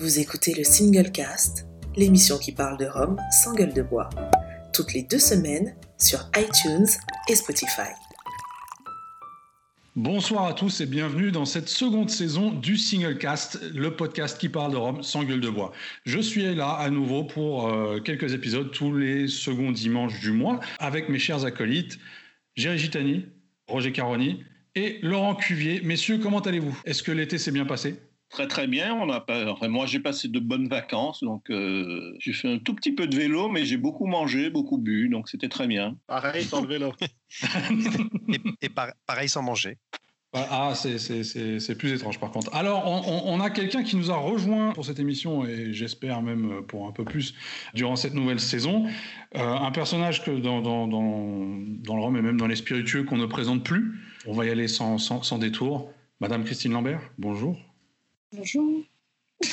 Vous écoutez le Single Cast, l'émission qui parle de Rome sans gueule de bois, toutes les deux semaines sur iTunes et Spotify. Bonsoir à tous et bienvenue dans cette seconde saison du Single Cast, le podcast qui parle de Rome sans gueule de bois. Je suis là à nouveau pour euh, quelques épisodes tous les seconds dimanches du mois avec mes chers acolytes Géry Gitani, Roger Caroni et Laurent Cuvier. Messieurs, comment allez-vous? Est-ce que l'été s'est bien passé? Très très bien. On a pas... Moi, j'ai passé de bonnes vacances, donc euh, j'ai fait un tout petit peu de vélo, mais j'ai beaucoup mangé, beaucoup bu, donc c'était très bien. Pareil sans le vélo. et, pareil sans manger. Ah, c'est plus étrange par contre. Alors, on, a quelqu'un qui nous a rejoint pour cette émission et j'espère même pour un peu plus durant cette nouvelle saison. Euh, un personnage que dans, dans, dans, le rhum et même dans les spiritueux qu'on ne présente plus. On va y aller sans, sans, sans détour. Madame Christine Lambert, bonjour. Bonjour.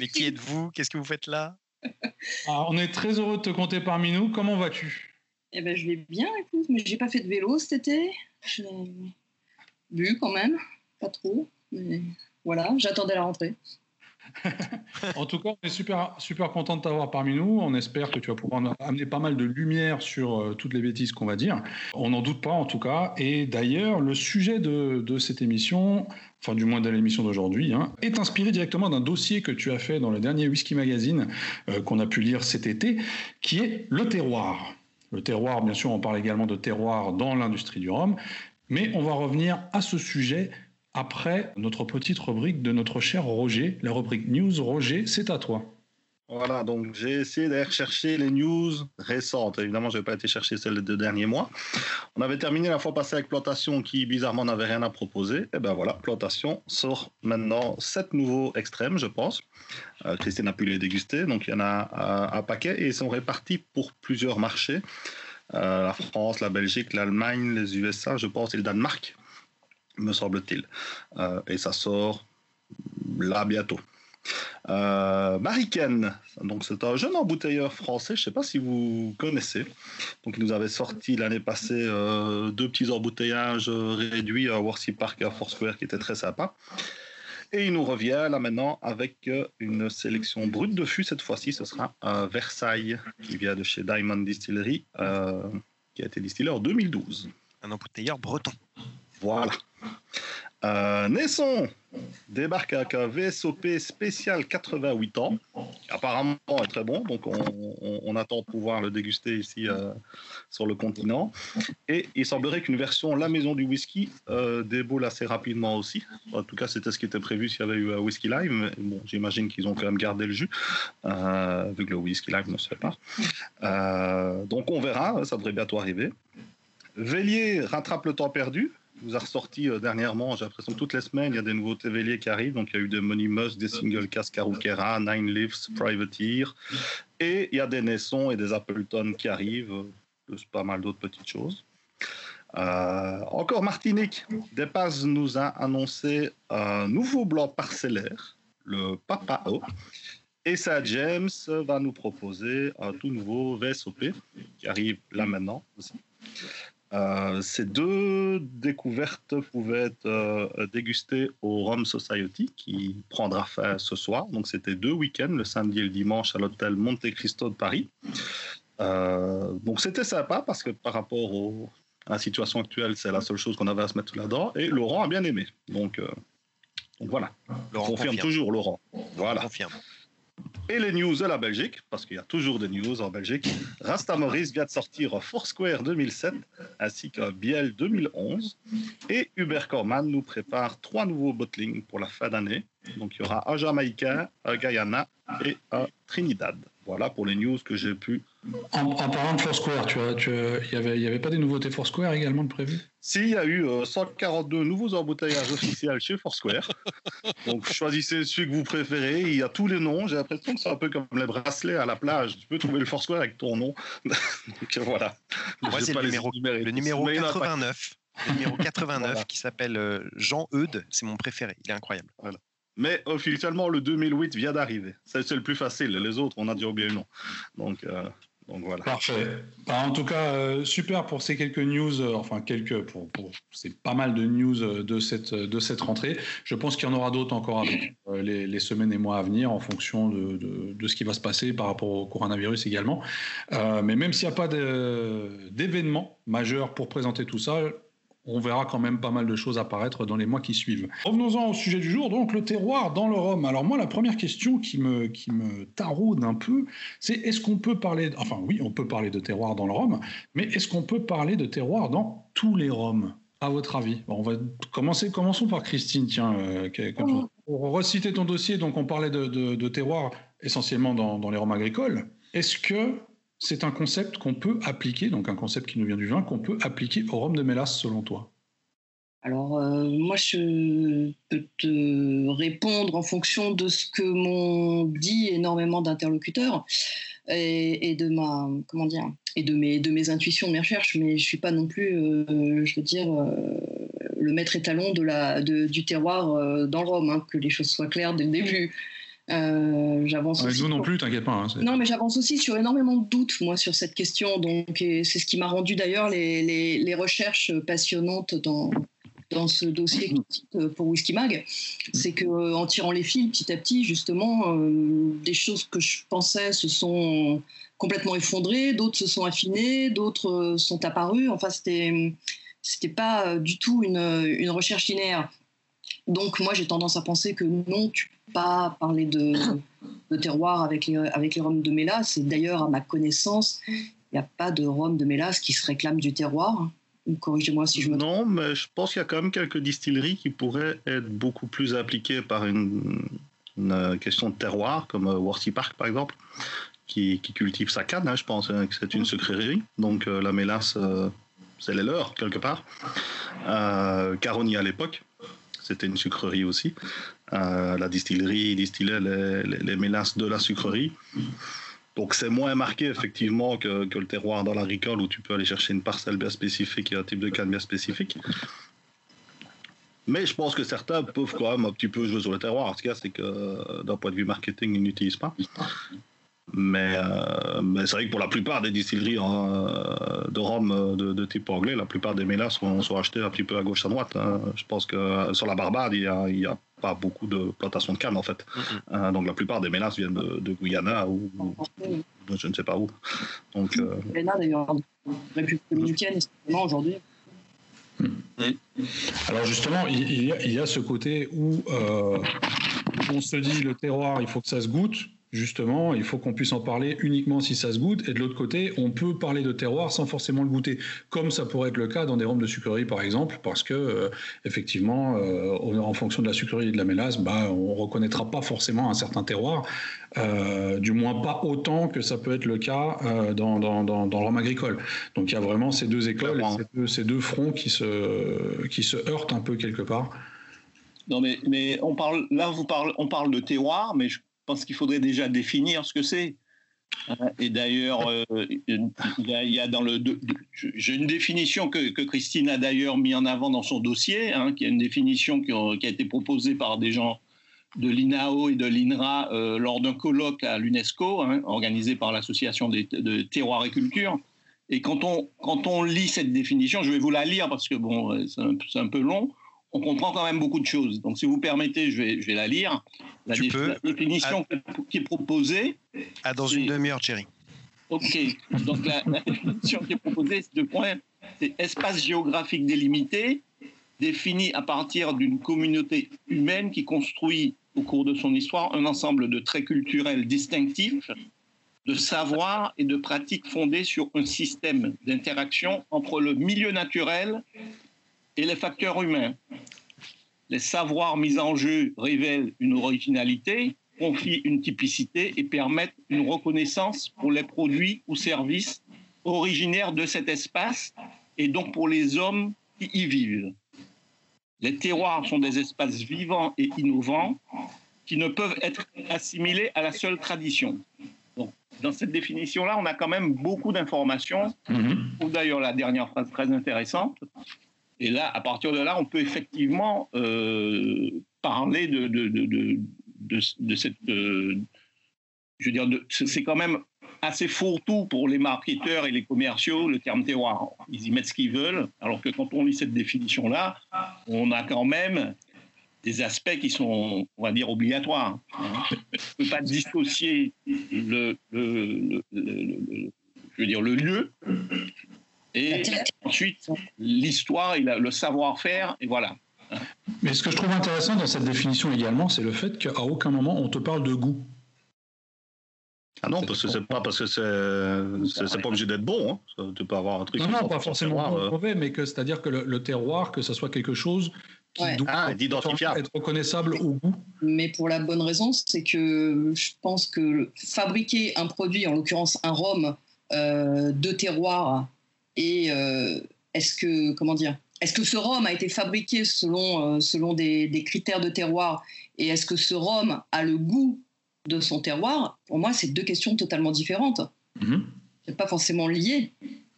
Mais qui êtes-vous? Qu'est-ce que vous faites là? Ah, On est très heureux de te compter parmi nous. Comment vas-tu? Eh ben, je vais bien, écoute, mais j'ai pas fait de vélo cet été. J'ai bu quand même, pas trop, mais voilà, j'attendais la rentrée. en tout cas, on est super, super content de t'avoir parmi nous. On espère que tu vas pouvoir amener pas mal de lumière sur euh, toutes les bêtises qu'on va dire. On n'en doute pas en tout cas. Et d'ailleurs, le sujet de, cette émission, enfin du moins de l'émission d'aujourd'hui, hein, est inspiré directement d'un dossier que tu as fait dans le dernier Whisky Magazine euh, qu'on a pu lire cet été, qui est le terroir. Le terroir, bien sûr, on parle également de terroir dans l'industrie du rhum. Mais on va revenir à ce sujet après notre petite rubrique de notre cher Roger, la rubrique News. Roger, c'est à toi. Voilà, donc j'ai essayé d'aller chercher les news récentes. Évidemment, je n'ai pas été chercher celles des deux derniers mois. On avait terminé la fois passée avec Plantation qui, bizarrement, n'avait rien à proposer. Et eh ben voilà, Plantation sort maintenant sept nouveaux extrêmes, je pense. Euh, Christine a pu les déguster, donc il y en a euh, un paquet et ils sont répartis pour plusieurs marchés. Euh, la France, la Belgique, l'Allemagne, les USA, je pense, et le Danemark me semble-t-il. Euh, et ça sort là bientôt. Euh, Mariken, donc c'est un jeune embouteilleur français, je ne sais pas si vous connaissez. Donc il nous avait sorti l'année passée euh, deux petits emboutteillages réduits à Worthy Park et à Foursquare qui étaient très sympas. Et il nous revient là maintenant avec une sélection brute de fût. Cette fois-ci, ce sera un Versailles qui vient de chez Diamond Distillery, qui a été distillé en 2012. Un embouteilleur breton. Voilà. Euh, Nesson débarque avec un VSOP spécial 88 ans, apparemment est très bon, donc on, attend de pouvoir le déguster ici euh, sur le continent. Et il semblerait qu'une version La Maison du Whisky euh, déboule assez rapidement aussi. En tout cas, c'était ce qui était prévu s'il y avait eu un Whisky Live, bon, j'imagine qu'ils ont quand même gardé le jus, euh, vu que le Whisky Live ne se fait pas. donc on verra, ça devrait bientôt arriver. Vélier rattrape le temps perdu vous a ressorti euh, dernièrement, j'ai l'impression que toutes les semaines, il y a des nouveaux TVL qui arrivent. Donc, il y a eu des Monimos, des Single Cask Karukera, Nine Leaves, Privateer. Et il y a des Naissons et des Appleton qui arrivent, euh, plus pas mal d'autres petites choses. Euh, encore Martinique, Depaz nous a annoncé un nouveau blanc parcellaire, le Papa O. Et ça, James va nous proposer un tout nouveau VSOP qui arrive là maintenant aussi. Euh, ces deux découvertes pouvaient être euh, dégustées au Rome Society qui prendra fin ce soir. Donc c'était deux week-ends, le samedi et le dimanche à l'hôtel Monte Cristo de Paris. Euh, donc c'était sympa parce que par rapport à la situation actuelle, c'est la seule chose qu'on avait à se mettre là-dedans. Et Laurent a bien aimé. Donc, donc voilà. Laurent confirme, toujours Laurent. Voilà. Confirme. Et les news de la Belgique, parce qu'il y a toujours des news en Belgique. Rasta Maurice vient de sortir Foursquare 2007 ainsi qu'un Biel 2011. Et Hubert Corman nous prépare trois nouveaux bottlings pour la fin d'année. Donc il y aura un Jamaïcain, un Guyana et un Trinidad. Voilà pour les news que j'ai pu. En, parlant de Foursquare, tu vois, il n'y avait, pas des nouveautés Foursquare également de prévues? Si, il y a eu 142 euh, nouveaux embouteillages officiels chez Foursquare. Donc choisissez celui que vous préférez. Il y a tous les noms. J'ai l'impression que c'est un peu comme les bracelets à la plage. Tu peux trouver le Foursquare avec ton nom. Donc voilà. Moi, c'est le numéro, le numéro 89. Le numéro 89 qui s'appelle euh, Jean Eudes. C'est mon préféré. Il est incroyable. Voilà. Mais officiellement, le 2008 vient d'arriver. C'est le plus facile. Les autres, on a déjà oublié le nom. Donc, euh, Parfait. Bah, en tout cas, euh, super pour ces quelques news, euh, enfin quelques, pour, c'est pas mal de news euh, de cette, de cette rentrée. Je pense qu'il y en aura d'autres encore avec les, semaines et mois à venir en fonction de, de, ce qui va se passer par rapport au coronavirus également. mais même s'il n'y a pas d'événement majeur pour présenter tout ça, on verra quand même pas mal de choses apparaître dans les mois qui suivent. Revenons-en au sujet du jour, donc le terroir dans le rhum. Alors moi, la première question qui me, qui me taraude un peu, c'est est-ce qu'on peut parler, enfin oui, on peut parler de terroir dans le rhum, mais est-ce qu'on peut parler de terroir dans tous les rhums à votre avis? On va commencer, commençons par Christine, tiens, euh, pour reciter ton dossier, donc on parlait de, terroir essentiellement dans, dans les rhums agricoles. Est-ce que c'est un concept qu'on peut appliquer, donc un concept qui nous vient du vin, qu'on peut appliquer au rhum de mélasse selon toi alors, euh, moi, je peux te répondre en fonction de ce que m'ont dit énormément d'interlocuteurs et, de ma, comment dire, et de mes, de mes intuitions, de mes recherches, mais je suis pas non plus, euh, je veux dire, euh, le maître étalon du terroir dans le rhum, hein, que les choses soient claires dès le début. Euh, j'avance Avec nous non plus, t'inquiète pas. Hein, non, mais j'avance aussi sur énormément de doutes, moi, sur cette question. Donc, c'est ce qui m'a rendu d'ailleurs les, les, recherches passionnantes dans, dans ce dossier euh, pour Whisky Mag. C'est qu'en tirant les fils petit à petit, justement, euh, des choses que je pensais se sont complètement effondrées, d'autres se sont affinées, d'autres sont apparues. Enfin, c'était c'était pas du tout une, une recherche linéaire. Donc moi j'ai tendance à penser que non, tu peux pas parler de, terroir avec les, avec les rhums de mélasse. Et d'ailleurs, à ma connaissance, il n'y a pas de rhum de mélasse qui se réclame du terroir. Corrigez-moi si je me trompe. Non, mais je pense qu'il y a quand même quelques distilleries qui pourraient être beaucoup plus appliquées par une, euh, question de terroir, comme euh, Worthy Park par exemple, qui, cultive sa canne, hein, je pense hein, que c'est une sucrerie. Donc euh, la mélasse, c'est les leurs, quelque part. Caroni à l'époque, c'était une sucrerie aussi. Euh, la distillerie distillait les, mélasses de la sucrerie. Donc c'est moins marqué effectivement que, le terroir dans l'agricole où tu peux aller chercher une parcelle bien spécifique et un type de canne bien spécifique. Mais je pense que certains peuvent quand même un petit peu jouer sur le terroir. En tout cas, c'est que d'un point de vue marketing, ils n'utilisent pas. Mais, euh, mais c'est vrai que pour la plupart des distilleries euh, de rhum euh, de, type anglais, la plupart des mélas sont, sont, achetés un petit peu à gauche à droite. Hein. Je pense que sur la Barbade, il n'y a, a, pas beaucoup de plantations de canne en fait. Donc la plupart des mélas viennent de, Guyana ou, je ne sais pas où. Donc, Guyana d'ailleurs, République dominicaine, aujourd'hui. Mm. Alors justement, il y, a, il y, a, ce côté où on se dit le terroir, il faut que ça se goûte justement, il faut qu'on puisse en parler uniquement si ça se goûte. Et de l'autre côté, on peut parler de terroir sans forcément le goûter, comme ça pourrait être le cas dans des rhums de sucrerie, par exemple, parce que euh, effectivement, euh, en fonction de la sucrerie et de la mélasse, bah, on reconnaîtra pas forcément un certain terroir, euh, du moins pas autant que ça peut être le cas dans, dans, dans, le rhum agricole. Donc il y a vraiment ces deux écoles, ces deux, fronts qui se, qui se heurtent un peu quelque part. Non, mais, mais on parle, là, vous parle, on parle de terroir, mais je pense qu'il faudrait déjà définir ce que c'est. Hein, et d'ailleurs, euh, il, y a dans le, j'ai une définition que, Christine a d'ailleurs mis en avant dans son dossier, hein, qui est une définition qui a, été proposée par des gens de l'INAO et de l'INRA euh, lors d'un colloque à l'UNESCO, hein, organisé par l'association de terroir et culture. Et quand on, quand on lit cette définition, je vais vous la lire parce que bon, c'est un peu long on comprend quand même beaucoup de choses. Donc, si vous permettez, je vais, je vais la lire. La, tu peux. définition qui est proposée. Ah, dans une demi-heure, Thierry. OK. Donc, la, définition qui est proposée, c'est deux points. C'est espace géographique délimité, défini à partir d'une communauté humaine qui construit au cours de son histoire un ensemble de traits culturels distinctifs, de savoirs et de pratiques fondés sur un système d'interaction entre le milieu naturel et les facteurs humains. Les savoirs mis en jeu révèlent une originalité, confient une typicité et permettent une reconnaissance pour les produits ou services originaires de cet espace et donc pour les hommes qui y vivent. Les terroirs sont des espaces vivants et innovants qui ne peuvent être assimilés à la seule tradition. Donc, dans cette définition-là, on a quand même beaucoup d'informations. Mm D'ailleurs, la dernière phrase très intéressante, et là, à partir de là, on peut effectivement euh, parler de, de, de, de cette. je veux dire, c'est quand même assez fourre-tout pour les marketeurs et les commerciaux, le terme terroir. Ils y mettent ce qu'ils veulent, alors que quand on lit cette définition-là, on a quand même des aspects qui sont, on va dire, obligatoires. On ne peut pas dissocier le, le, je veux dire, le lieu et ensuite l'histoire et le savoir-faire, et voilà. Mais ce que je trouve intéressant dans cette définition également, c'est le fait qu'à aucun moment on te parle de goût. Ah non, parce que c'est pas parce que c'est c'est pas obligé d'être bon. Hein. Tu peux avoir un truc. Non, non, pas forcément bon, euh. mauvais, mais que c'est-à-dire que le, terroir, que ce soit quelque chose qui doit ah, être reconnaissable au goût. Mais pour la bonne raison, c'est que je pense que fabriquer un produit, en l'occurrence un rhum euh, de terroir, et euh, est-ce que comment dire est-ce que ce rhum a été fabriqué selon, selon des, des, critères de terroir? Et est-ce que ce rhum a le goût de son terroir, pour moi, c'est deux questions totalement différentes. Mhm. C'est pas forcément lié.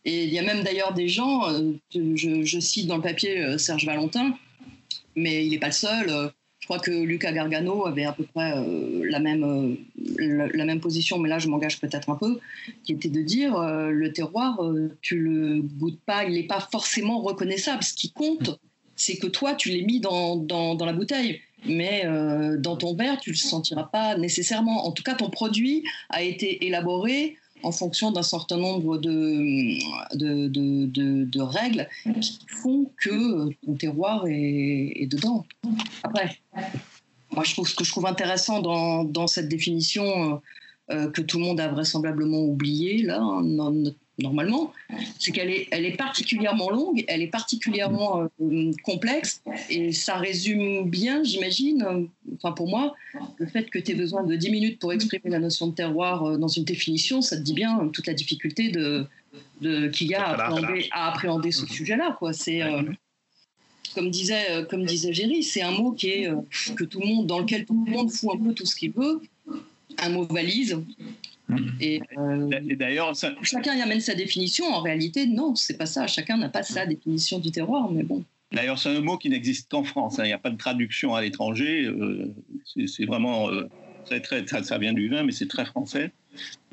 Et il y a même d'ailleurs des gens, euh, je, cite dans le papier euh, Serge Valentin, mais il n'est pas le seul. Euh, je crois que Lucas Gargano avait à peu près la, même, la, même position, mais là je m'engage peut-être un peu, qui était de dire le terroir, tu le goûtes pas, il n'est pas forcément reconnaissable. Ce qui compte, c'est que toi, tu l'es mis dans, dans, dans la bouteille mais euh, dans ton verre, tu ne le sentiras pas nécessairement. En tout cas, ton produit a été élaboré en fonction d'un certain nombre de, de, règles qui font que ton terroir est, dedans. Après, moi, je trouve, ce que je trouve intéressant dans, cette définition euh, que tout le monde a vraisemblablement oublié, là, hein, normalement, c'est qu'elle est, elle est particulièrement longue, elle est particulièrement euh, complexe, et ça résume bien, j'imagine, euh, enfin pour moi, le fait que tu aies besoin de 10 minutes pour exprimer la notion de terroir euh, dans une définition, ça te dit bien toute la difficulté de, de qu'il y a à appréhender, ce sujet-là. Quoi. C'est, comme disait, comme disait Géry, c'est un mot qui est, que tout le monde, dans lequel tout le monde fout un peu tout ce qu'il veut, un mot valise euh, et, d'ailleurs, chacun y amène sa définition. En réalité, non, c'est pas ça. Chacun n'a pas sa définition du terroir, mais bon. D'ailleurs, c'est un mot qui n'existe qu'en France. Hein. Il n'y a pas de traduction à l'étranger. Euh, c'est vraiment euh, très, ça, vient du vin, mais c'est très français.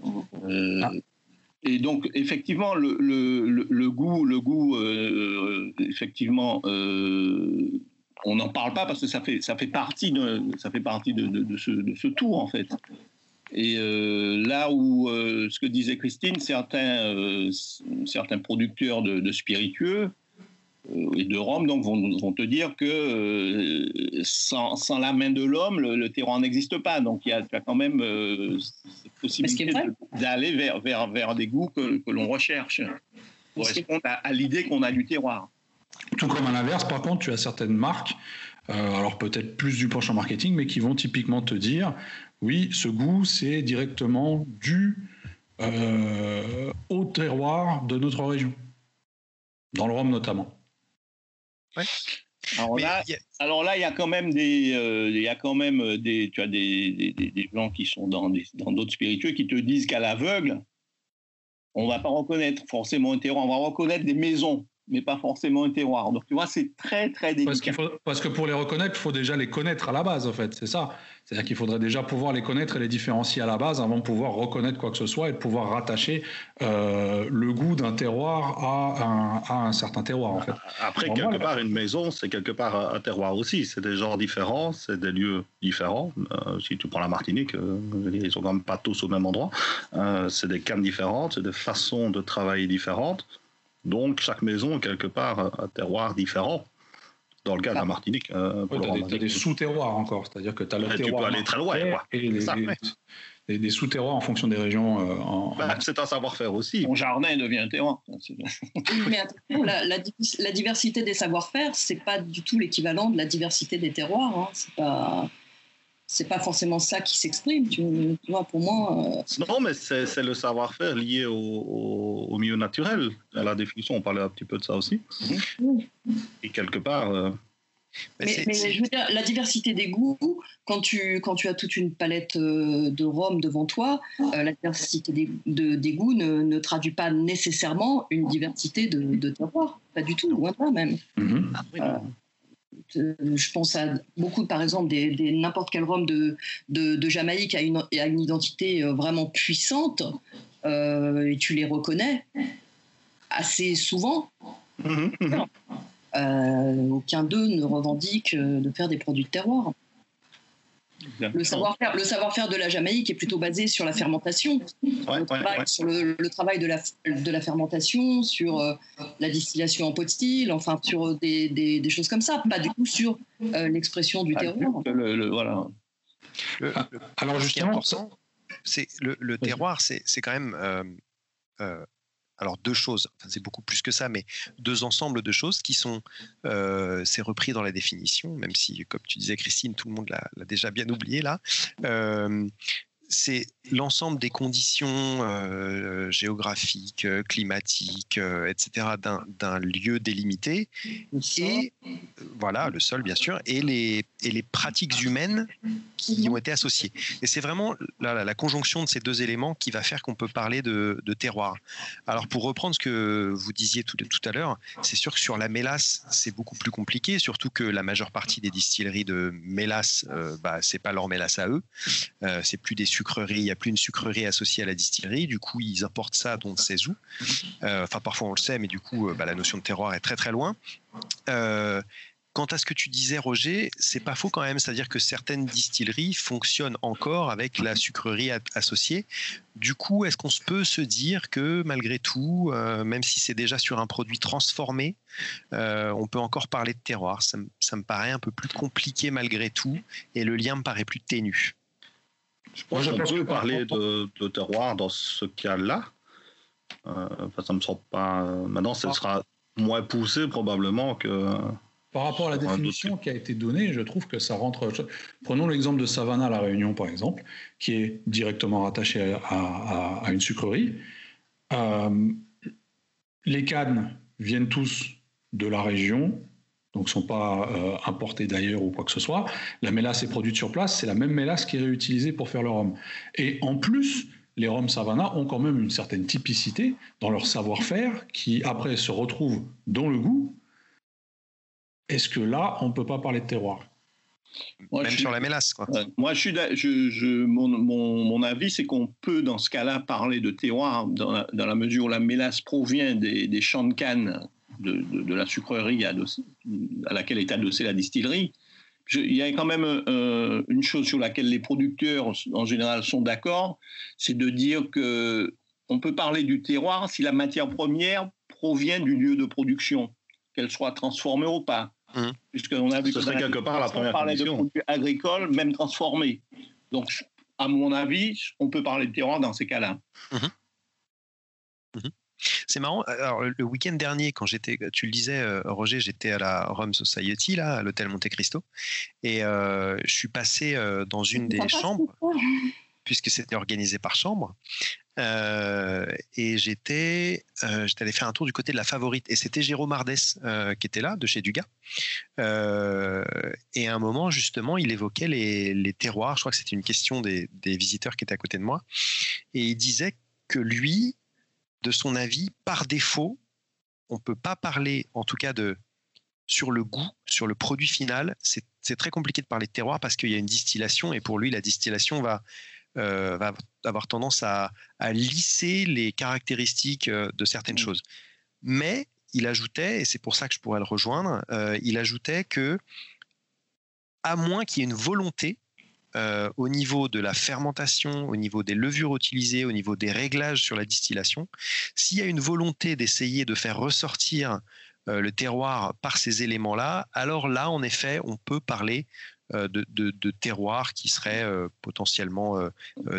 Ah. Et donc, effectivement, le, le, goût, le goût, effectivement, on n'en parle pas parce que ça fait, ça fait partie de, ça fait partie de, de, ce, de ce tour en fait. Et euh, là où, euh, ce que disait Christine, certains, euh, certains producteurs de, spiritueux et de rhum donc, vont, vont te dire que sans, sans, la main de l'homme, le, terroir n'existe pas. Donc il y a, quand même cette possibilité d'aller vers, vers, vers des goûts que, que l'on recherche, correspondent à, à l'idée qu'on a du terroir. Tout comme à l'inverse, par contre, tu as certaines marques, alors peut-être plus du penchant marketing, mais qui vont typiquement te dire oui, ce goût, c'est directement dû euh, au terroir de notre région, dans le Rhum notamment. Alors, là, il y a quand même des, euh, il y a quand même des, tu as des, des, gens qui sont dans dans d'autres spiritueux qui te disent qu'à l'aveugle, on va pas reconnaître forcément un terroir, on va reconnaître des maisons mais pas forcément un terroir. Donc tu vois, c'est très très délicat. Parce, que pour les reconnaître, il faut déjà les connaître à la base, en fait, c'est ça. C'est-à-dire qu'il faudrait déjà pouvoir les connaître et les différencier à la base avant de pouvoir reconnaître quoi que ce soit et de pouvoir rattacher euh, le goût d'un terroir à un, à un, certain terroir, en fait. Après, quelque part, une maison, c'est quelque part un terroir aussi. C'est des genres différents, c'est des lieux différents. Euh, si tu prends la Martinique, euh, ils sont quand même pas tous au même endroit. c'est des cannes différentes, c'est des façons de travailler différentes. Donc, chaque maison, quelque part, un terroir différent. Dans le cas de la ah. Martinique. Euh, tu as des, sous-terroirs encore, c'est-à-dire que tu as le terroir. Tu peux aller très loin. Et des sous-terroirs en fonction des régions. Euh, bah, c'est un savoir-faire aussi. Mon jardin devient un terroir. Mais la, la, diversité des savoir-faire, c'est pas du tout l'équivalent de la diversité des terroirs. Hein. C'est pas c'est pas forcément ça qui s'exprime. Tu, vois, pour moi. Euh, non, mais c'est le savoir-faire lié au, milieu naturel. À la définition, on parlait un petit peu de ça aussi. Et quelque part. Euh, mais, je veux dire, la diversité des goûts, quand tu, quand tu as toute une palette euh, de rhum devant toi, la diversité des, de, des goûts ne, ne, traduit pas nécessairement une diversité de, de terroirs. Pas du tout, loin de là même. Mm-hmm. Euh, je pense à beaucoup, par exemple, des, n'importe quel rhum de, de, Jamaïque a une, a une identité euh, vraiment puissante. et tu les reconnais assez souvent. Mhm, mhm. aucun d'eux ne revendique de faire des produits de terroir. Le savoir-faire, le savoir-faire de la Jamaïque est plutôt basé sur la fermentation, le travail, sur le, travail de la, de la fermentation, sur euh, la distillation en pot style, enfin sur des, des, choses comme ça, pas du tout sur euh, l'expression du terroir. Le, voilà. alors justement, c'est le, terroir, c'est quand même euh, alors deux choses, c'est beaucoup plus que ça, mais deux ensembles de choses qui sont, euh, c'est repris dans la définition, même si, comme tu disais Christine, tout le monde l'a déjà bien oublié là. Euh, c'est l'ensemble des conditions euh, géographiques, climatiques, euh, etc. d'un lieu délimité et voilà le sol bien sûr et les, et les pratiques humaines qui ont été associées. Et c'est vraiment la, la, conjonction de ces deux éléments qui va faire qu'on peut parler de, de, terroir. Alors pour reprendre ce que vous disiez tout, tout à l'heure, c'est sûr que sur la mélasse c'est beaucoup plus compliqué, surtout que la majeure partie des distilleries de mélasse, euh, bah, c'est pas leur mélasse à eux, c'est plus des il n'y a plus une sucrerie associée à la distillerie, du coup ils importent ça dont on sait où. Euh, enfin parfois on le sait, mais du coup euh, bah, la notion de terroir est très très loin. Euh, quant à ce que tu disais, Roger, c'est pas faux quand même. C'est-à-dire que certaines distilleries fonctionnent encore avec la sucrerie associée. Du coup, est-ce qu'on peut se dire que malgré tout, même si c'est déjà sur un produit transformé, on peut encore parler de terroir? Ça, ça, me paraît un peu plus compliqué malgré tout, et le lien me paraît plus ténu. Je pense qu'on peut parler de, terroir dans ce cas-là. Euh, ça me semble pas. Maintenant, ce sera moins poussé probablement que. Par rapport à la définition qui a été donnée, je trouve que ça rentre. Prenons l'exemple de Savannah à La Réunion, par exemple, qui est directement rattaché à, une sucrerie. Euh, les cannes viennent tous de la région, donc ne sont pas euh, importés d'ailleurs ou quoi que ce soit. La mélasse est produite sur place, c'est la même mélasse qui est réutilisée pour faire le rhum. Et en plus, les rhums Savannah ont quand même une certaine typicité dans leur savoir-faire qui après se retrouve dans le goût. Est-ce que là, on ne peut pas parler de terroir? Même sur la mélasse. Quoi. moi, je je, mon, mon, avis, c'est qu'on peut, dans ce cas-là, parler de terroir dans la, mesure où la mélasse provient des, des champs de canne de, la sucrerie à laquelle est adossée la distillerie. il y a quand même euh, une chose sur laquelle les producteurs en général sont d'accord, c'est de dire que on peut parler du terroir si la matière première provient du lieu de production, qu'elle soit transformée ou pas. Mmh. Puisqu'on a vu que serait quelque part la première on parlait de produits agricoles, même transformés. Donc, à mon avis, on peut parler de terroir dans ces cas-là. Mmh. C'est marrant. Alors, le week-end dernier, quand j'étais, tu le disais, euh, Roger, j'étais à la Rome Society, là, à l'hôtel Monte Cristo, et euh, je suis passé euh, dans une des chambres, puisque c'était organisé par chambre. et j'étais, j'étais allé faire un tour du côté de la favorite, et c'était Jérôme Ardès qui était là, de chez Dugas. et à un moment, justement, il évoquait les, terroirs. Je crois que c'était une question des, des visiteurs qui étaient à côté de moi, et il disait que lui, de son avis, par défaut, on ne peut pas parler, en tout cas, de sur le goût, sur le produit final. C'est très compliqué de parler de terroir parce qu'il y a une distillation et pour lui, la distillation va, euh, va avoir tendance à, lisser les caractéristiques euh, de certaines mmh. choses. Mais il ajoutait, et c'est pour ça que je pourrais le rejoindre, euh, il ajoutait que, à moins qu'il y ait une volonté euh, au niveau de la fermentation, au niveau des levures utilisées, au niveau des réglages sur la distillation, s'il y a une volonté d'essayer de faire ressortir euh, le terroir par ces éléments-là, alors là, en effet, on peut parler euh, de, terroir qui serait potentiellement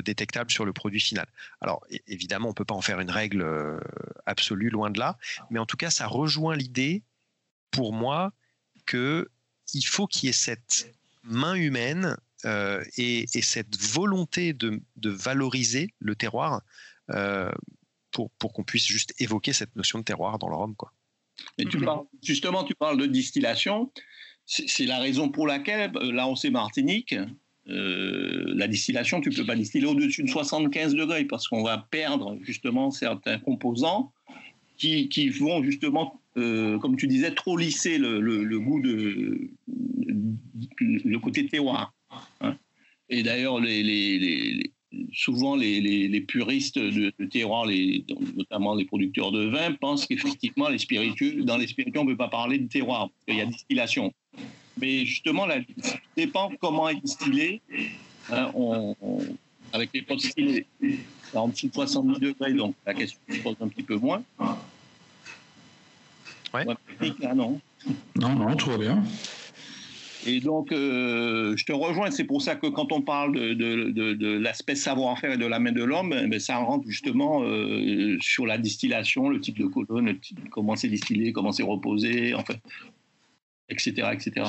détectable sur le produit final. Alors évidemment, on ne peut pas en faire une règle absolue, loin de là, mais en tout cas, ça rejoint l'idée, pour moi, qu'il faut qu'il y ait cette main humaine euh, et, cette volonté de, valoriser le terroir euh, pour, pour qu'on puisse juste évoquer cette notion de terroir dans le rhum. Quoi. Et tu parles, justement, tu parles de distillation. C'est la raison pour laquelle, euh, là, on sait Martinique, la distillation, tu ne peux pas distiller au-dessus de 75 degrés parce qu'on va perdre justement certains composants qui, qui vont justement, comme tu disais, trop lisser le, le goût de le côté terroir. Hein. Et d'ailleurs, les, souvent les, puristes de, terroir, les, notamment les producteurs de vin, pensent qu'effectivement, les spiritueux, dans les spiritueux, on ne peut pas parler de terroir, parce qu'il y a distillation. Mais justement, ça dépend comment est distillé. Hein, avec les distillés en dessous de 70 degrés, donc la question se pose un petit peu moins. Ouais. non? Non, non, tout va bien. Et donc, euh, je te rejoins. C'est pour ça que quand on parle de, l'aspect savoir-faire et de la main de l'homme, eh ben, ça rentre justement euh, sur la distillation, le type de colonne, comment c'est distillé, comment c'est reposé, en fait, etc., etc.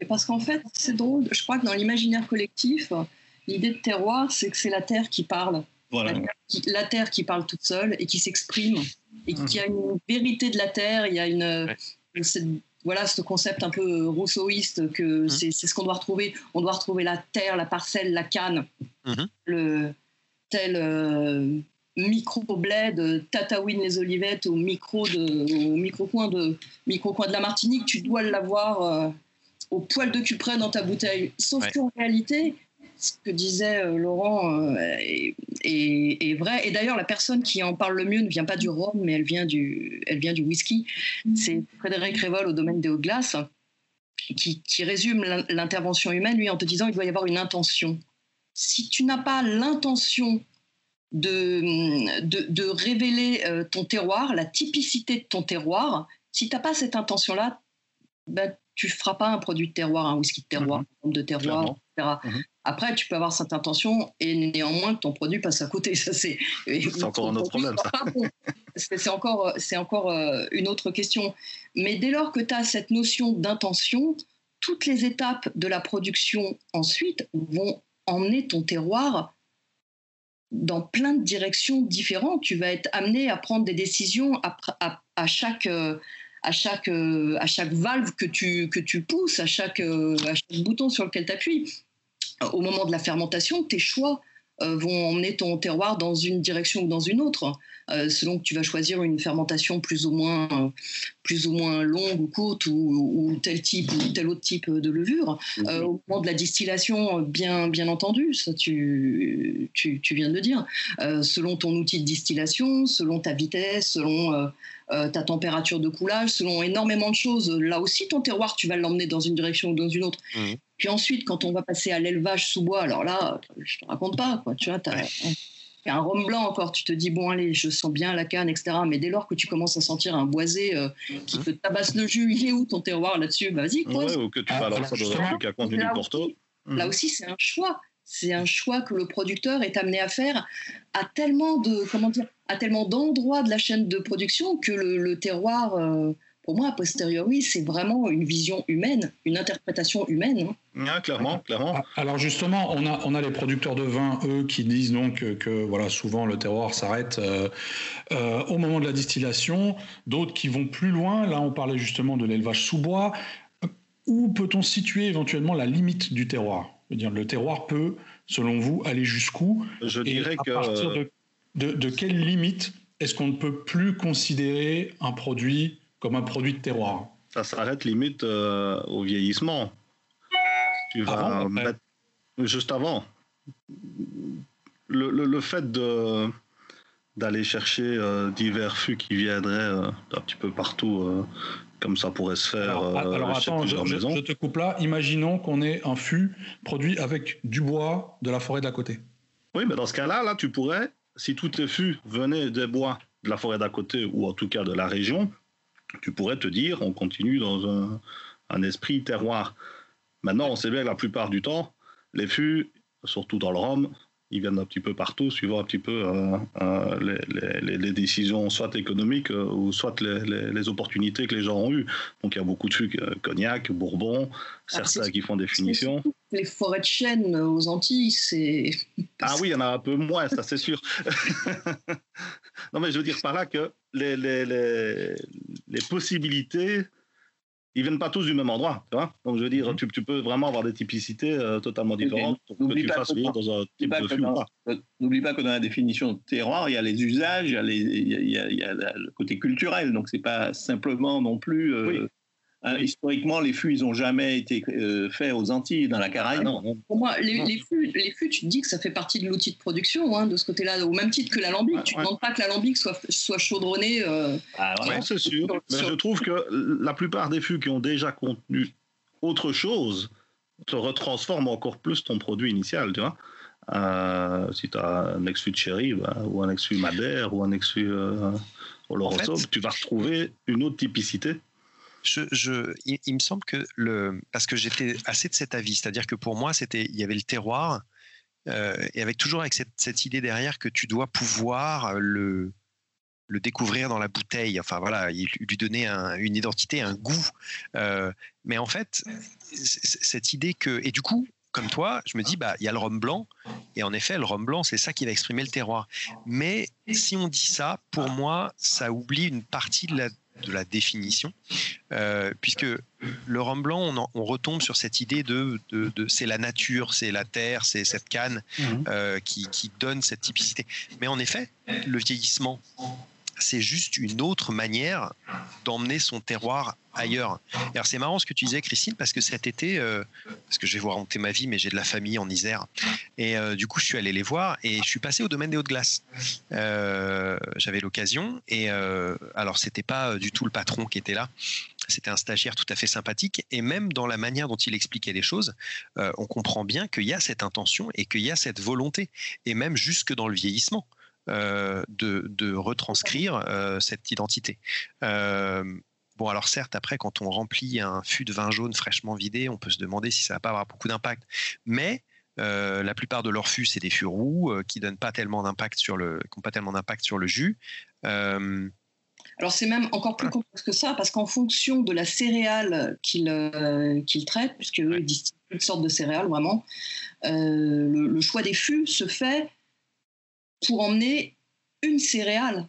Et parce qu'en fait, c'est drôle. Je crois que dans l'imaginaire collectif, l'idée de terroir, c'est que c'est la terre qui parle. Voilà. La, terre qui, parle toute seule et qui s'exprime et qui a une vérité de la terre. Il y a une, voilà ce concept un peu rousseauiste que mmh. c'est ce qu'on doit retrouver. On doit retrouver la terre, la parcelle, la canne, mmh. le tel euh, micro bled, Tatawin les Olivettes au micro de micro coin de micro coin de la Martinique. Tu dois l'avoir euh, au poil de cul près dans ta bouteille. Sauf qu'en réalité, ce que disait euh, Laurent euh, est, vrai. Et d'ailleurs, la personne qui en parle le mieux ne vient pas du rhum, mais elle vient du, elle vient du whisky. C'est Frédéric Révol au domaine des hautes glaces qui, résume l'intervention humaine, lui, en te disant il doit y avoir une intention. Si tu n'as pas l'intention de, de, révéler euh, ton terroir, la typicité de ton terroir, si tu n'as pas cette intention-là, ben, tu ne feras pas un produit de terroir, un whisky de terroir, un de terroir, etc. Après, tu peux avoir cette intention et néanmoins que ton produit passe à côté. Ça, c'est, encore un autre problème. C'est encore, c'est encore euh, une autre question. Mais dès lors que tu as cette notion d'intention, toutes les étapes de la production ensuite vont emmener ton terroir dans plein de directions différentes. Tu vas être amené à prendre des décisions à, chaque, à chaque, à chaque valve que tu, que tu pousses, à chaque, à chaque bouton sur lequel tu appuies au moment de la fermentation, tes choix euh, vont emmener ton terroir dans une direction ou dans une autre, euh, selon que tu vas choisir une fermentation plus ou moins, euh, plus ou moins longue ou courte ou, tel type ou tel autre type de levure. Mhm. au moment de la distillation, bien, bien entendu, ça tu, tu, tu viens de le dire, selon ton outil de distillation, selon ta vitesse, selon ta température de coulage, selon énormément de choses, là aussi ton terroir, tu vas l'emmener dans une direction ou dans une autre. Mhm. Puis ensuite, quand on va passer à l'élevage sous bois, alors là, je te raconte pas, quoi. Tu vois, tu as, un rhum blanc encore, tu te dis, bon, allez, je sens bien la canne, etc. Mais dès lors que tu commences à sentir un boisé euh, qui te tabasse le jus, il est où ton terroir là-dessus? Vas-y, quoi. Ouais, ou que tu vas alors ça dans un truc à contenu Porto. Là aussi, c'est un choix. C'est un choix que le producteur est amené à faire à tellement de, comment dire, à tellement d'endroits de la chaîne de production que le, terroir. Euh, pour moi, a posteriori, c'est vraiment une vision humaine, une interprétation humaine. Hein. clairement, clairement. Ah, alors justement, on a, on a les producteurs de vin, eux, qui disent donc que, voilà, souvent le terroir s'arrête euh, euh, au moment de la distillation. D'autres qui vont plus loin. Là, on parlait justement de l'élevage sous bois. Où peut-on situer éventuellement la limite du terroir? Dire, le terroir peut, selon vous, aller jusqu'où Je dirais à Partir de, de, de quelle limite est-ce qu'on ne peut plus considérer un produit comme un produit de terroir? Ça s'arrête limite euh, au vieillissement. Tu vas mettre juste avant. Le, fait de d'aller chercher euh, divers fûts qui viendraient euh, un petit peu partout, comme ça pourrait se faire. Alors, attends, je, je, te coupe là. Imaginons qu'on ait un fût produit avec du bois de la forêt d'à côté. Oui, mais dans ce cas-là, là, tu pourrais, si tous tes fûts venaient des bois de la forêt d'à côté ou en tout cas de la région, tu pourrais te dire, on continue dans un, esprit terroir. Maintenant, on sait bien que la plupart du temps, les fûts, surtout dans le rhum, ils viennent un petit peu partout, suivant un petit peu euh, euh, les, décisions, soit économiques euh, ou soit les, opportunités que les gens ont eues. Donc il y a beaucoup de fûts, cognac, bourbon, ah, certains qui font des finitions. Les forêts de chêne aux Antilles, c'est. Ah oui, il y en a un peu moins, ça c'est sûr. non, mais je veux dire par là que les, les, les, les possibilités, ils viennent pas tous du même endroit. Tu vois Donc, je veux dire, mhm. tu, tu, peux vraiment avoir des typicités euh, totalement différentes que tu fasses vivre dans un type de flux N'oublie pas que dans la définition de terroir, il y a les usages, il y a, les, il y a, il y a, le côté culturel. Donc, c'est pas simplement non plus. Euh, euh, historiquement, les fûts, ils n'ont jamais été euh, faits aux Antilles, dans la Caraïbe. Ah Pour moi, les, les, fûts, les, fûts, tu te dis que ça fait partie de l'outil de production, hein, de ce côté-là, au même titre que l'alambic. tu ne demandes pas que l'alambic soit, soit chaudronné. Euh, ah, c'est sûr. Mais je trouve que la plupart des fûts qui ont déjà contenu autre chose te retransforment encore plus ton produit initial, tu vois. Euh, si tu as un ex-fût de chéri bah, ou un ex-fût Madère ou un ex-fût euh, tu vas retrouver une autre typicité. Il, me semble que parce que j'étais assez de cet avis, c'est-à-dire que pour moi, c'était, il y avait le terroir, euh, et avec toujours avec cette, idée derrière que tu dois pouvoir le, le découvrir dans la bouteille, enfin voilà, lui donner une identité, un goût. Euh, mais en fait, cette idée que, et du coup, comme toi, je me dis, bah, il y a le rhum blanc, et en effet, le rhum blanc, c'est ça qui va exprimer le terroir. Mais si on dit ça, pour moi, ça oublie une partie de la, de la définition, euh, puisque le rhum blanc, on, on, retombe sur cette idée de, de, c'est la nature, c'est la terre, c'est cette canne mmh. euh, qui, qui, donne cette typicité. Mais en effet, le vieillissement, c'est juste une autre manière d'emmener son terroir ailleurs. Alors c'est marrant ce que tu disais, Christine, parce que cet été, euh, parce que je vais vous raconter ma vie, mais j'ai de la famille en Isère, et euh, du coup je suis allé les voir et je suis passé au domaine des Hautes-Glaces. Euh, j'avais l'occasion et alors c'était pas du tout le patron qui était là. C'était un stagiaire tout à fait sympathique et même dans la manière dont il expliquait les choses, on comprend bien qu'il y a cette intention et qu'il y a cette volonté et même jusque dans le vieillissement. Euh, de, retranscrire euh, cette identité. Euh, bon, alors certes, après, quand on remplit un fût de vin jaune fraîchement vidé, on peut se demander si ça va pas avoir beaucoup d'impact. Mais la plupart de leurs fûts, c'est des fûts roux qui donnent pas tellement d'impact sur le, qui n'ont pas tellement d'impact sur le jus. Alors c'est même encore plus complexe que ça, parce qu'en fonction de la céréale qu'ils traitent, puisque eux ils distillent toutes sortes de céréales vraiment, le, le, choix des fûts se fait pour emmener une céréale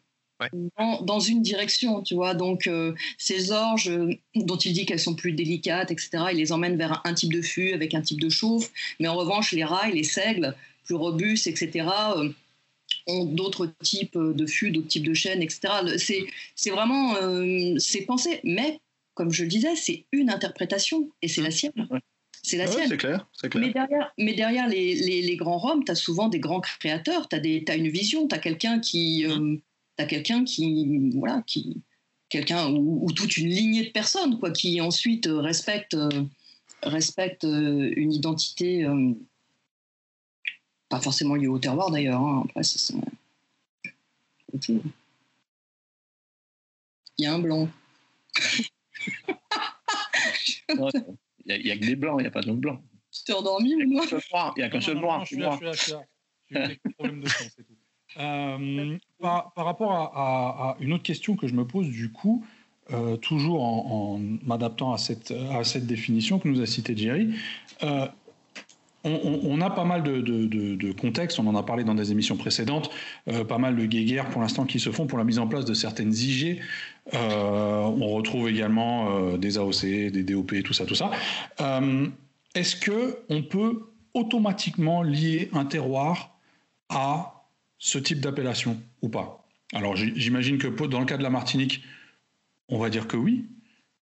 dans, une direction, tu vois. Donc, euh, ces orges euh, dont il dit qu'elles sont plus délicates, etc., il les emmène vers un, type de fût avec un type de chauffe. Mais en revanche, les rails, les seigles, plus robustes, etc., euh, ont d'autres types de fûts, d'autres types de chaînes, etc. C'est vraiment, c'est pensé. Mais, comme je le disais, c'est une interprétation et c'est la sienne. C'est la sienne. C'est clair, Mais derrière, mais derrière les, les, grands roms, tu as souvent des grands créateurs, tu as, as, une vision, tu as quelqu'un qui. Euh, as quelqu'un qui. Voilà, qui. Quelqu'un ou, toute une lignée de personnes, quoi, qui ensuite respecte, respecte une identité. Euh, pas forcément liée au terroir d'ailleurs. Hein. Après, ça, Il y a un blanc. Il n'y a, que des blancs, il n'y a pas de blancs. Tu t'es endormi, mais moi Il n'y a qu'un seul noir. Je suis là, je suis là. J'ai eu des problèmes de son, c'est tout. Euh, par, par, rapport à, à, une autre question que je me pose, du coup, euh, toujours en, en m'adaptant à cette, à cette définition que nous a citée Jerry, euh, on, a pas mal de, contextes, on en a parlé dans des émissions précédentes, euh, pas mal de guéguerres pour l'instant qui se font pour la mise en place de certaines IG. Euh, on retrouve également euh, des AOC, des DOP, tout ça, tout ça. Est-ce que on peut automatiquement lier un terroir à ce type d'appellation ou pas? Alors j'imagine que dans le cas de la Martinique, on va dire que oui,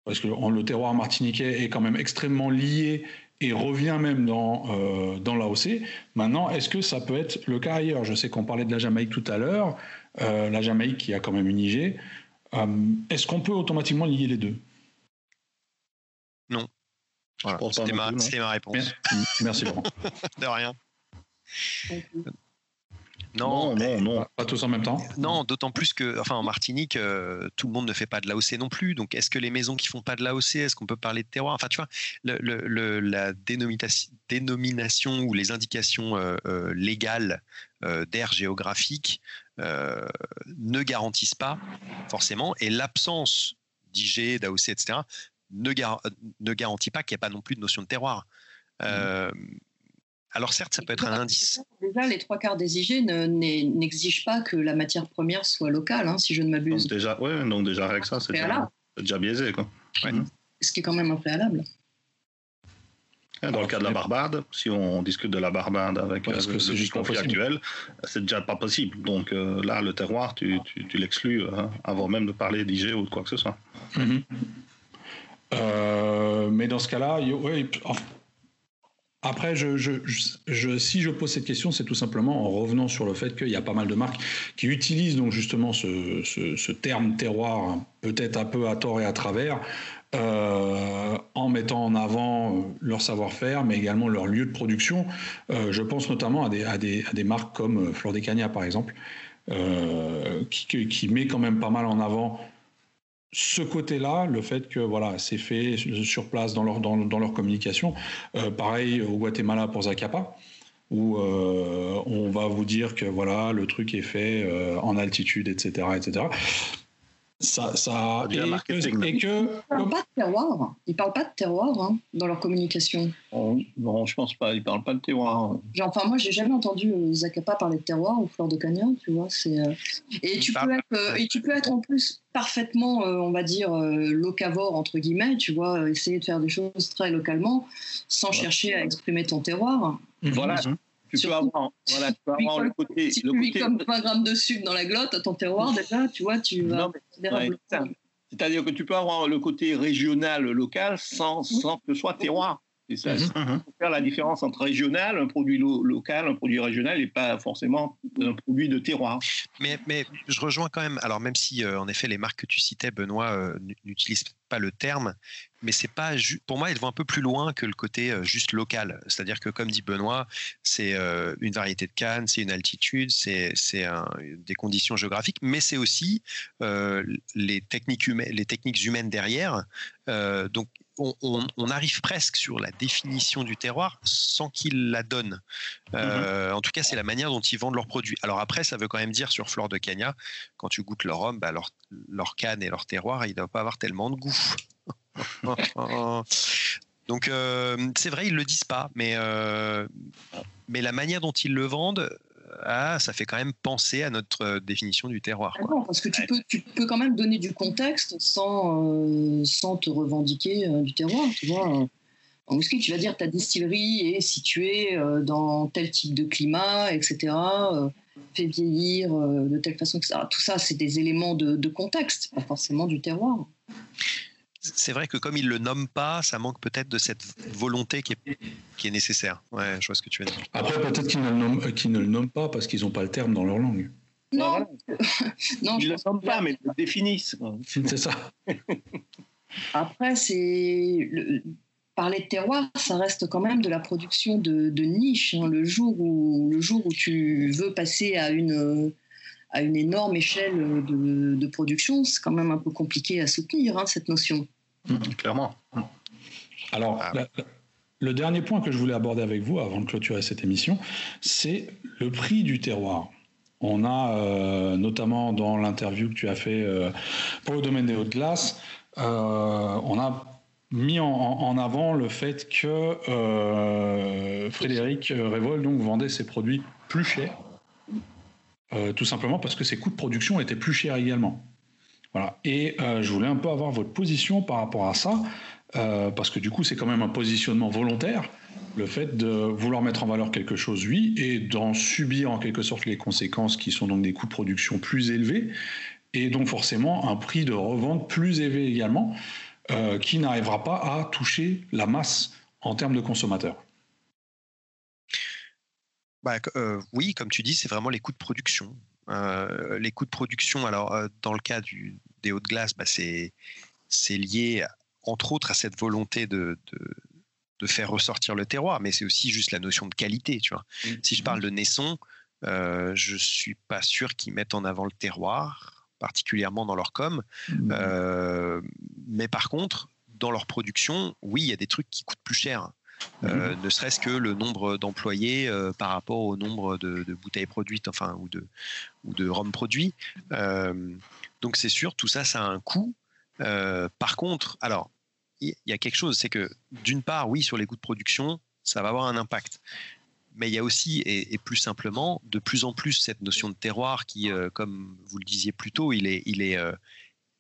parce que le terroir martiniquais est quand même extrêmement lié et revient même dans, euh, dans l'AOC. Maintenant, est-ce que ça peut être le cas ailleurs? Je sais qu'on parlait de la Jamaïque tout à l'heure, euh, la Jamaïque qui a quand même une IG. Euh, est-ce qu'on peut automatiquement lier les deux? Non. Voilà, C'était ma, ma, réponse. Merci, Laurent. de rien. Non, non, non, pas tous en même temps. Non, d'autant plus que, enfin, en Martinique, euh, tout le monde ne fait pas de l'AOC non plus. Donc, est-ce que les maisons qui font pas de l'AOC, est-ce qu'on peut parler de terroir? Enfin, tu vois, le, la dénomination, ou les indications euh, euh, légales d'air géographique ne garantissent pas forcément, et l'absence d'IG, d'AOC, etc., ne, ne garantit pas qu'il n'y a pas non plus de notion de terroir. Mmh. Alors certes, ça peut être un indice. Déjà, les trois quarts des IG n'exigent pas que la matière première soit locale, hein, si je ne m'abuse. Déjà, ouais, donc déjà avec ça, c'est déjà, biaisé. Quoi. Ce qui est quand même un préalable. Dans le cas de la Barbade, si on discute de la Barbade avec euh, le conflit actuel, c'est déjà pas possible. Donc euh, là, le terroir, tu, l'exclus hein, avant même de parler d'IG ou de quoi que ce soit. Mmh. mais dans ce cas-là, ouais, après, si je pose cette question, c'est tout simplement en revenant sur le fait qu'il y a pas mal de marques qui utilisent donc justement ce, terme terroir, peut-être un peu à tort et à travers, euh, en mettant en avant euh, leur savoir-faire, mais également leur lieu de production. Euh, je pense notamment à des, marques comme Flor des Cagna, par exemple, qui, qui, met quand même pas mal en avant ce côté-là, le fait que voilà, c'est fait sur place dans leur, dans, communication. Euh, pareil au Guatemala pour Zacapa, où euh, on va vous dire que voilà, le truc est fait euh, en altitude, etc., etc ça, ça et, que, que, parlent pas de terroir. Ils parlent pas de terroir hein, dans leur communication. Oh, non, je pense pas. Ils parlent pas de terroir. Genre, enfin, moi, j'ai jamais entendu euh, Zacapa parler de terroir ou fleur de canyon, tu vois. C'est euh, et tu peux être euh, et tu peux être en plus parfaitement, on va dire, locavore entre guillemets, tu vois, essayer de faire des choses très localement sans chercher à exprimer ton terroir. Voilà. Mhm tu peux avoir, voilà, tu peux avoir le côté. Si le tu côté... comme 20 grammes de sucre dans la glotte, à ton terroir, déjà, tu vois, tu vas. C'est-à-dire que tu peux avoir le côté régional, local, sans, sans que ce soit terroir. C'est ça. Mm faire la différence entre régional, un produit local, un produit régional, et pas forcément un produit de terroir. Mais, mais je rejoins quand même. Alors même si euh, en effet les marques que tu citais, Benoît, euh, n'utilisent pas le terme, mais c'est pas pour moi, elles vont un peu plus loin que le côté euh, juste local. C'est-à-dire que comme dit Benoît, c'est une variété de cannes, c'est une altitude, c'est des conditions géographiques, mais c'est aussi les techniques humaines, les techniques humaines derrière. donc on, arrive presque sur la définition du terroir sans qu'ils la donnent. Euh, mhm. En tout cas, c'est la manière dont ils vendent leurs produits. Alors après, ça veut quand même dire sur Flore de Cagna, quand tu goûtes leur rhum, bah leur, leur, canne et leur terroir, ils ne doivent pas avoir tellement de goût. Donc euh, c'est vrai, ils le disent pas, mais, euh, mais la manière dont ils le vendent, ah, ça fait quand même penser à notre euh, définition du terroir. Ah parce que tu, peux, tu peux quand même donner du contexte sans, euh, sans te revendiquer euh, du terroir. Tu vois, en whisky, tu vas dire ta distillerie est située dans tel type de climat, etc. fait vieillir de telle façon, etc. Tout ça, c'est des éléments de, de contexte, pas forcément du terroir c'est vrai que comme ils le nomment pas, ça manque peut-être de cette volonté qui est, qui est nécessaire. Ouais, je vois ce que tu veux dire. Après, peut-être qu'ils ne, ne, le nomment pas parce qu'ils n'ont pas le terme dans leur langue. Non, non ils ne le nomment pas, mais ils le définissent. C'est ça. Après, c'est parler de terroir, ça reste quand même de la production de, niche. Hein. Le jour où le jour où tu veux passer à une à une énorme échelle de, de production, c'est quand même un peu compliqué à soutenir hein, cette notion. Mmh, clairement. Alors, ah le dernier point que je voulais aborder avec vous avant de clôturer cette émission, c'est le prix du terroir. On a euh, notamment dans l'interview que tu as fait euh, pour le domaine des hautes glaces, euh, on a mis en, avant le fait que Frédéric Révol donc vendait ses produits plus chers, tout simplement parce que ses coûts de production étaient plus chers également. Et je voulais un peu avoir votre position par rapport à ça. Euh, parce que du coup, c'est quand même un positionnement volontaire, le fait de vouloir mettre en valeur quelque chose, oui, et d'en subir en quelque sorte les conséquences qui sont donc des coûts de production plus élevés, et donc forcément un prix de revente plus élevé également, euh, qui n'arrivera pas à toucher la masse en termes de consommateurs. Bah, euh, oui, comme tu dis, c'est vraiment les coûts de production. Les coûts de production, alors dans le cas du, des hauts de glace, bah, c'est lié entre autres à cette volonté de, de, faire ressortir le terroir, mais c'est aussi juste la notion de qualité. Tu vois. Mmh. Si je parle de Naisson, euh, je suis pas sûr qu'ils mettent en avant le terroir, particulièrement dans leur com. Mmh. Euh, mais par contre, dans leur production, oui, il y a des trucs qui coûtent plus cher. Euh, mmh. ne serait-ce que le nombre d'employés euh, par rapport au nombre de, bouteilles produites, enfin, ou de, ou de rhum produit. donc c'est sûr, tout ça, ça a un coût. par contre, alors, il y a quelque chose, c'est que d'une part, oui, sur les coûts de production, ça va avoir un impact. Mais il y a aussi, et, plus simplement, de plus en plus cette notion de terroir qui, euh, comme vous le disiez plus tôt, il est, il est euh,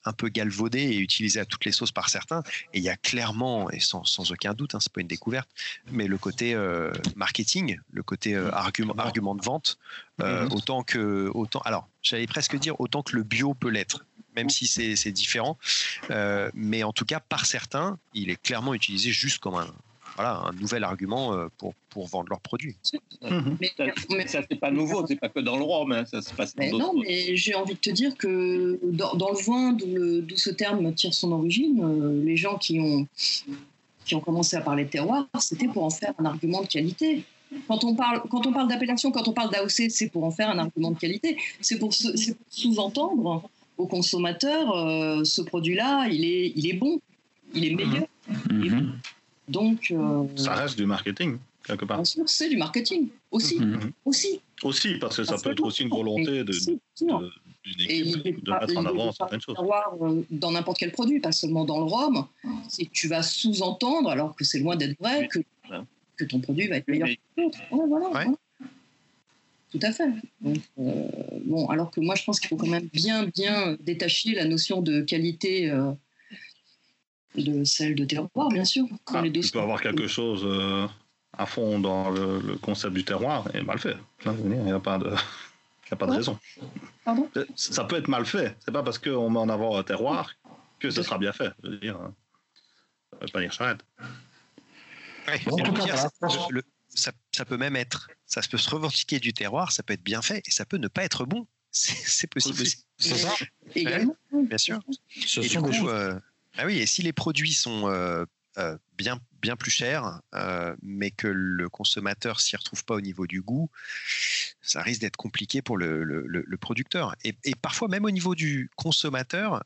un peu galvaudé et utilisé à toutes les sauces par certains. Et il y a clairement, et sans, sans aucun doute, hein, c'est pas une découverte, mais le côté euh, marketing, le côté argument, argument de vente, mm-hmm. autant que, autant, alors j'allais presque dire autant que le bio peut l'être même si c'est différent. Euh, mais en tout cas, par certains, il est clairement utilisé juste comme un, voilà, un nouvel argument euh, pour, pour vendre leurs produits. Mhm. Mais, ça, c'est pas nouveau, c'est pas que dans le rhum, hein, ça se passe dans Non, mais j'ai envie de te dire que dans, le vin, d'où ce terme tire son origine, euh, les gens qui ont, qui ont commencé à parler de terroir, c'était pour en faire un argument de qualité. Quand on parle, quand on parle d'appellation, quand on parle d'AOC, c'est pour en faire un argument de qualité. C'est pour sous-entendre aux consommateurs, euh, ce produit-là, il est, il est bon, il est meilleur. Mhm. Donc, euh, ça reste du marketing quelque part. Bien sûr, c'est du marketing aussi, mhm. aussi. Aussi, parce que ça peut être aussi une volonté de, d'une équipe de mettre en avant certaines choses. Euh, dans n'importe quel produit, pas seulement dans le rhum, c'est que tu vas sous-entendre, alors que c'est loin d'être vrai, que, que ton produit va être meilleur que l'autre. voilà, Tout à fait. Euh, bon, alors que moi, je pense qu'il faut quand même bien, bien détacher la notion de qualité de celle de terroir, bien sûr. Ah, les tu peux avoir quelque chose euh, à fond dans le, concept du terroir et mal fait. Il n'y a pas de, a pas de raison. Pardon? Ça peut être mal fait. C'est pas parce qu'on met en avant un terroir que ce sera bien fait. Je veux dire, ça veut pas dire charrette. ça, peut même être, ça peut se revendiquer du terroir, ça peut être bien fait et ça peut ne pas être bon. C'est possible aussi. C'est ça. Également. bien sûr. et du coup, euh, ah oui, et si les produits sont euh, euh, bien, bien plus chers, euh, mais que le consommateur s'y retrouve pas au niveau du goût, ça risque d'être compliqué pour le, le, producteur. Et, parfois, même au niveau du consommateur,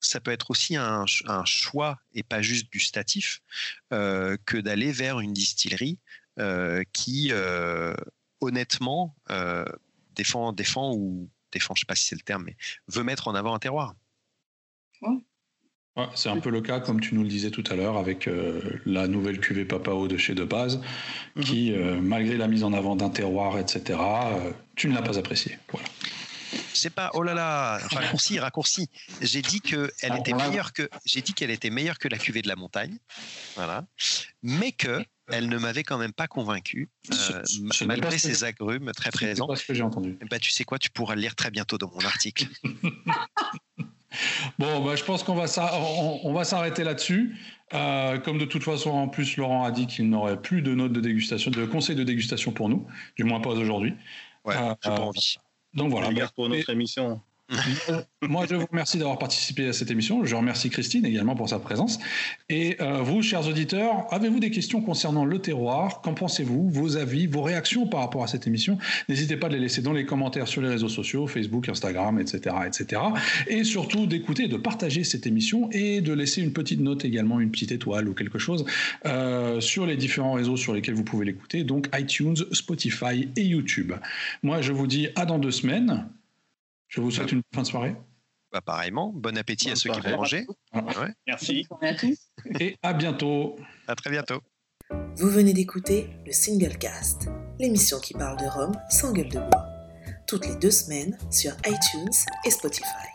ça peut être aussi un, choix et pas juste du statif que d'aller vers une distillerie qui, honnêtement, défend, défend ou défend, je sais pas si c'est le terme, mais veut mettre en avant un terroir c'est un peu le cas, comme tu nous le disais tout à l'heure, avec euh, la nouvelle cuvée Papao de chez De Base, mhm. qui, euh, malgré la mise en avant d'un terroir, etc., euh, tu ne l'as pas apprécié. Voilà. C'est pas oh là là raccourci raccourci. J'ai dit que elle ah, était meilleure que j'ai dit qu'elle était meilleure que la cuvée de la montagne, voilà, mais que elle ne m'avait quand même pas convaincu malgré ses agrumes très présents. C'est ce que j'ai entendu. Bah tu sais quoi, tu pourras le lire très bientôt dans mon article. Bon, bah, je pense qu'on va s'arrêter là-dessus. Euh, comme de toute façon, en plus, Laurent a dit qu'il n'aurait plus de notes de dégustation, de conseils de dégustation pour nous, du moins pas aujourd'hui. Ouais, euh, j'ai pas envie. Donc voilà. pour notre émission. Moi, je vous remercie d'avoir participé à cette émission. Je remercie Christine également pour sa présence. Et euh, vous, chers auditeurs, avez-vous des questions concernant le terroir? Qu'en pensez-vous? Vos avis, vos réactions par rapport à cette émission? N'hésitez pas à les laisser dans les commentaires sur les réseaux sociaux, Facebook, Instagram, etc. etc. Et surtout d'écouter, de partager cette émission et de laisser une petite note également, une petite étoile ou quelque chose euh, sur les différents réseaux sur lesquels vous pouvez l'écouter, donc iTunes, Spotify et YouTube. Moi, je vous dis à dans deux semaines. Je vous souhaite une fin de soirée. Bah, pareillement, bon appétit à ceux qui vont manger. Merci. Et à bientôt. À très bientôt. Vous venez d'écouter le Single Cast, l'émission qui parle de Rome sans gueule de bois, toutes les deux semaines sur iTunes et Spotify.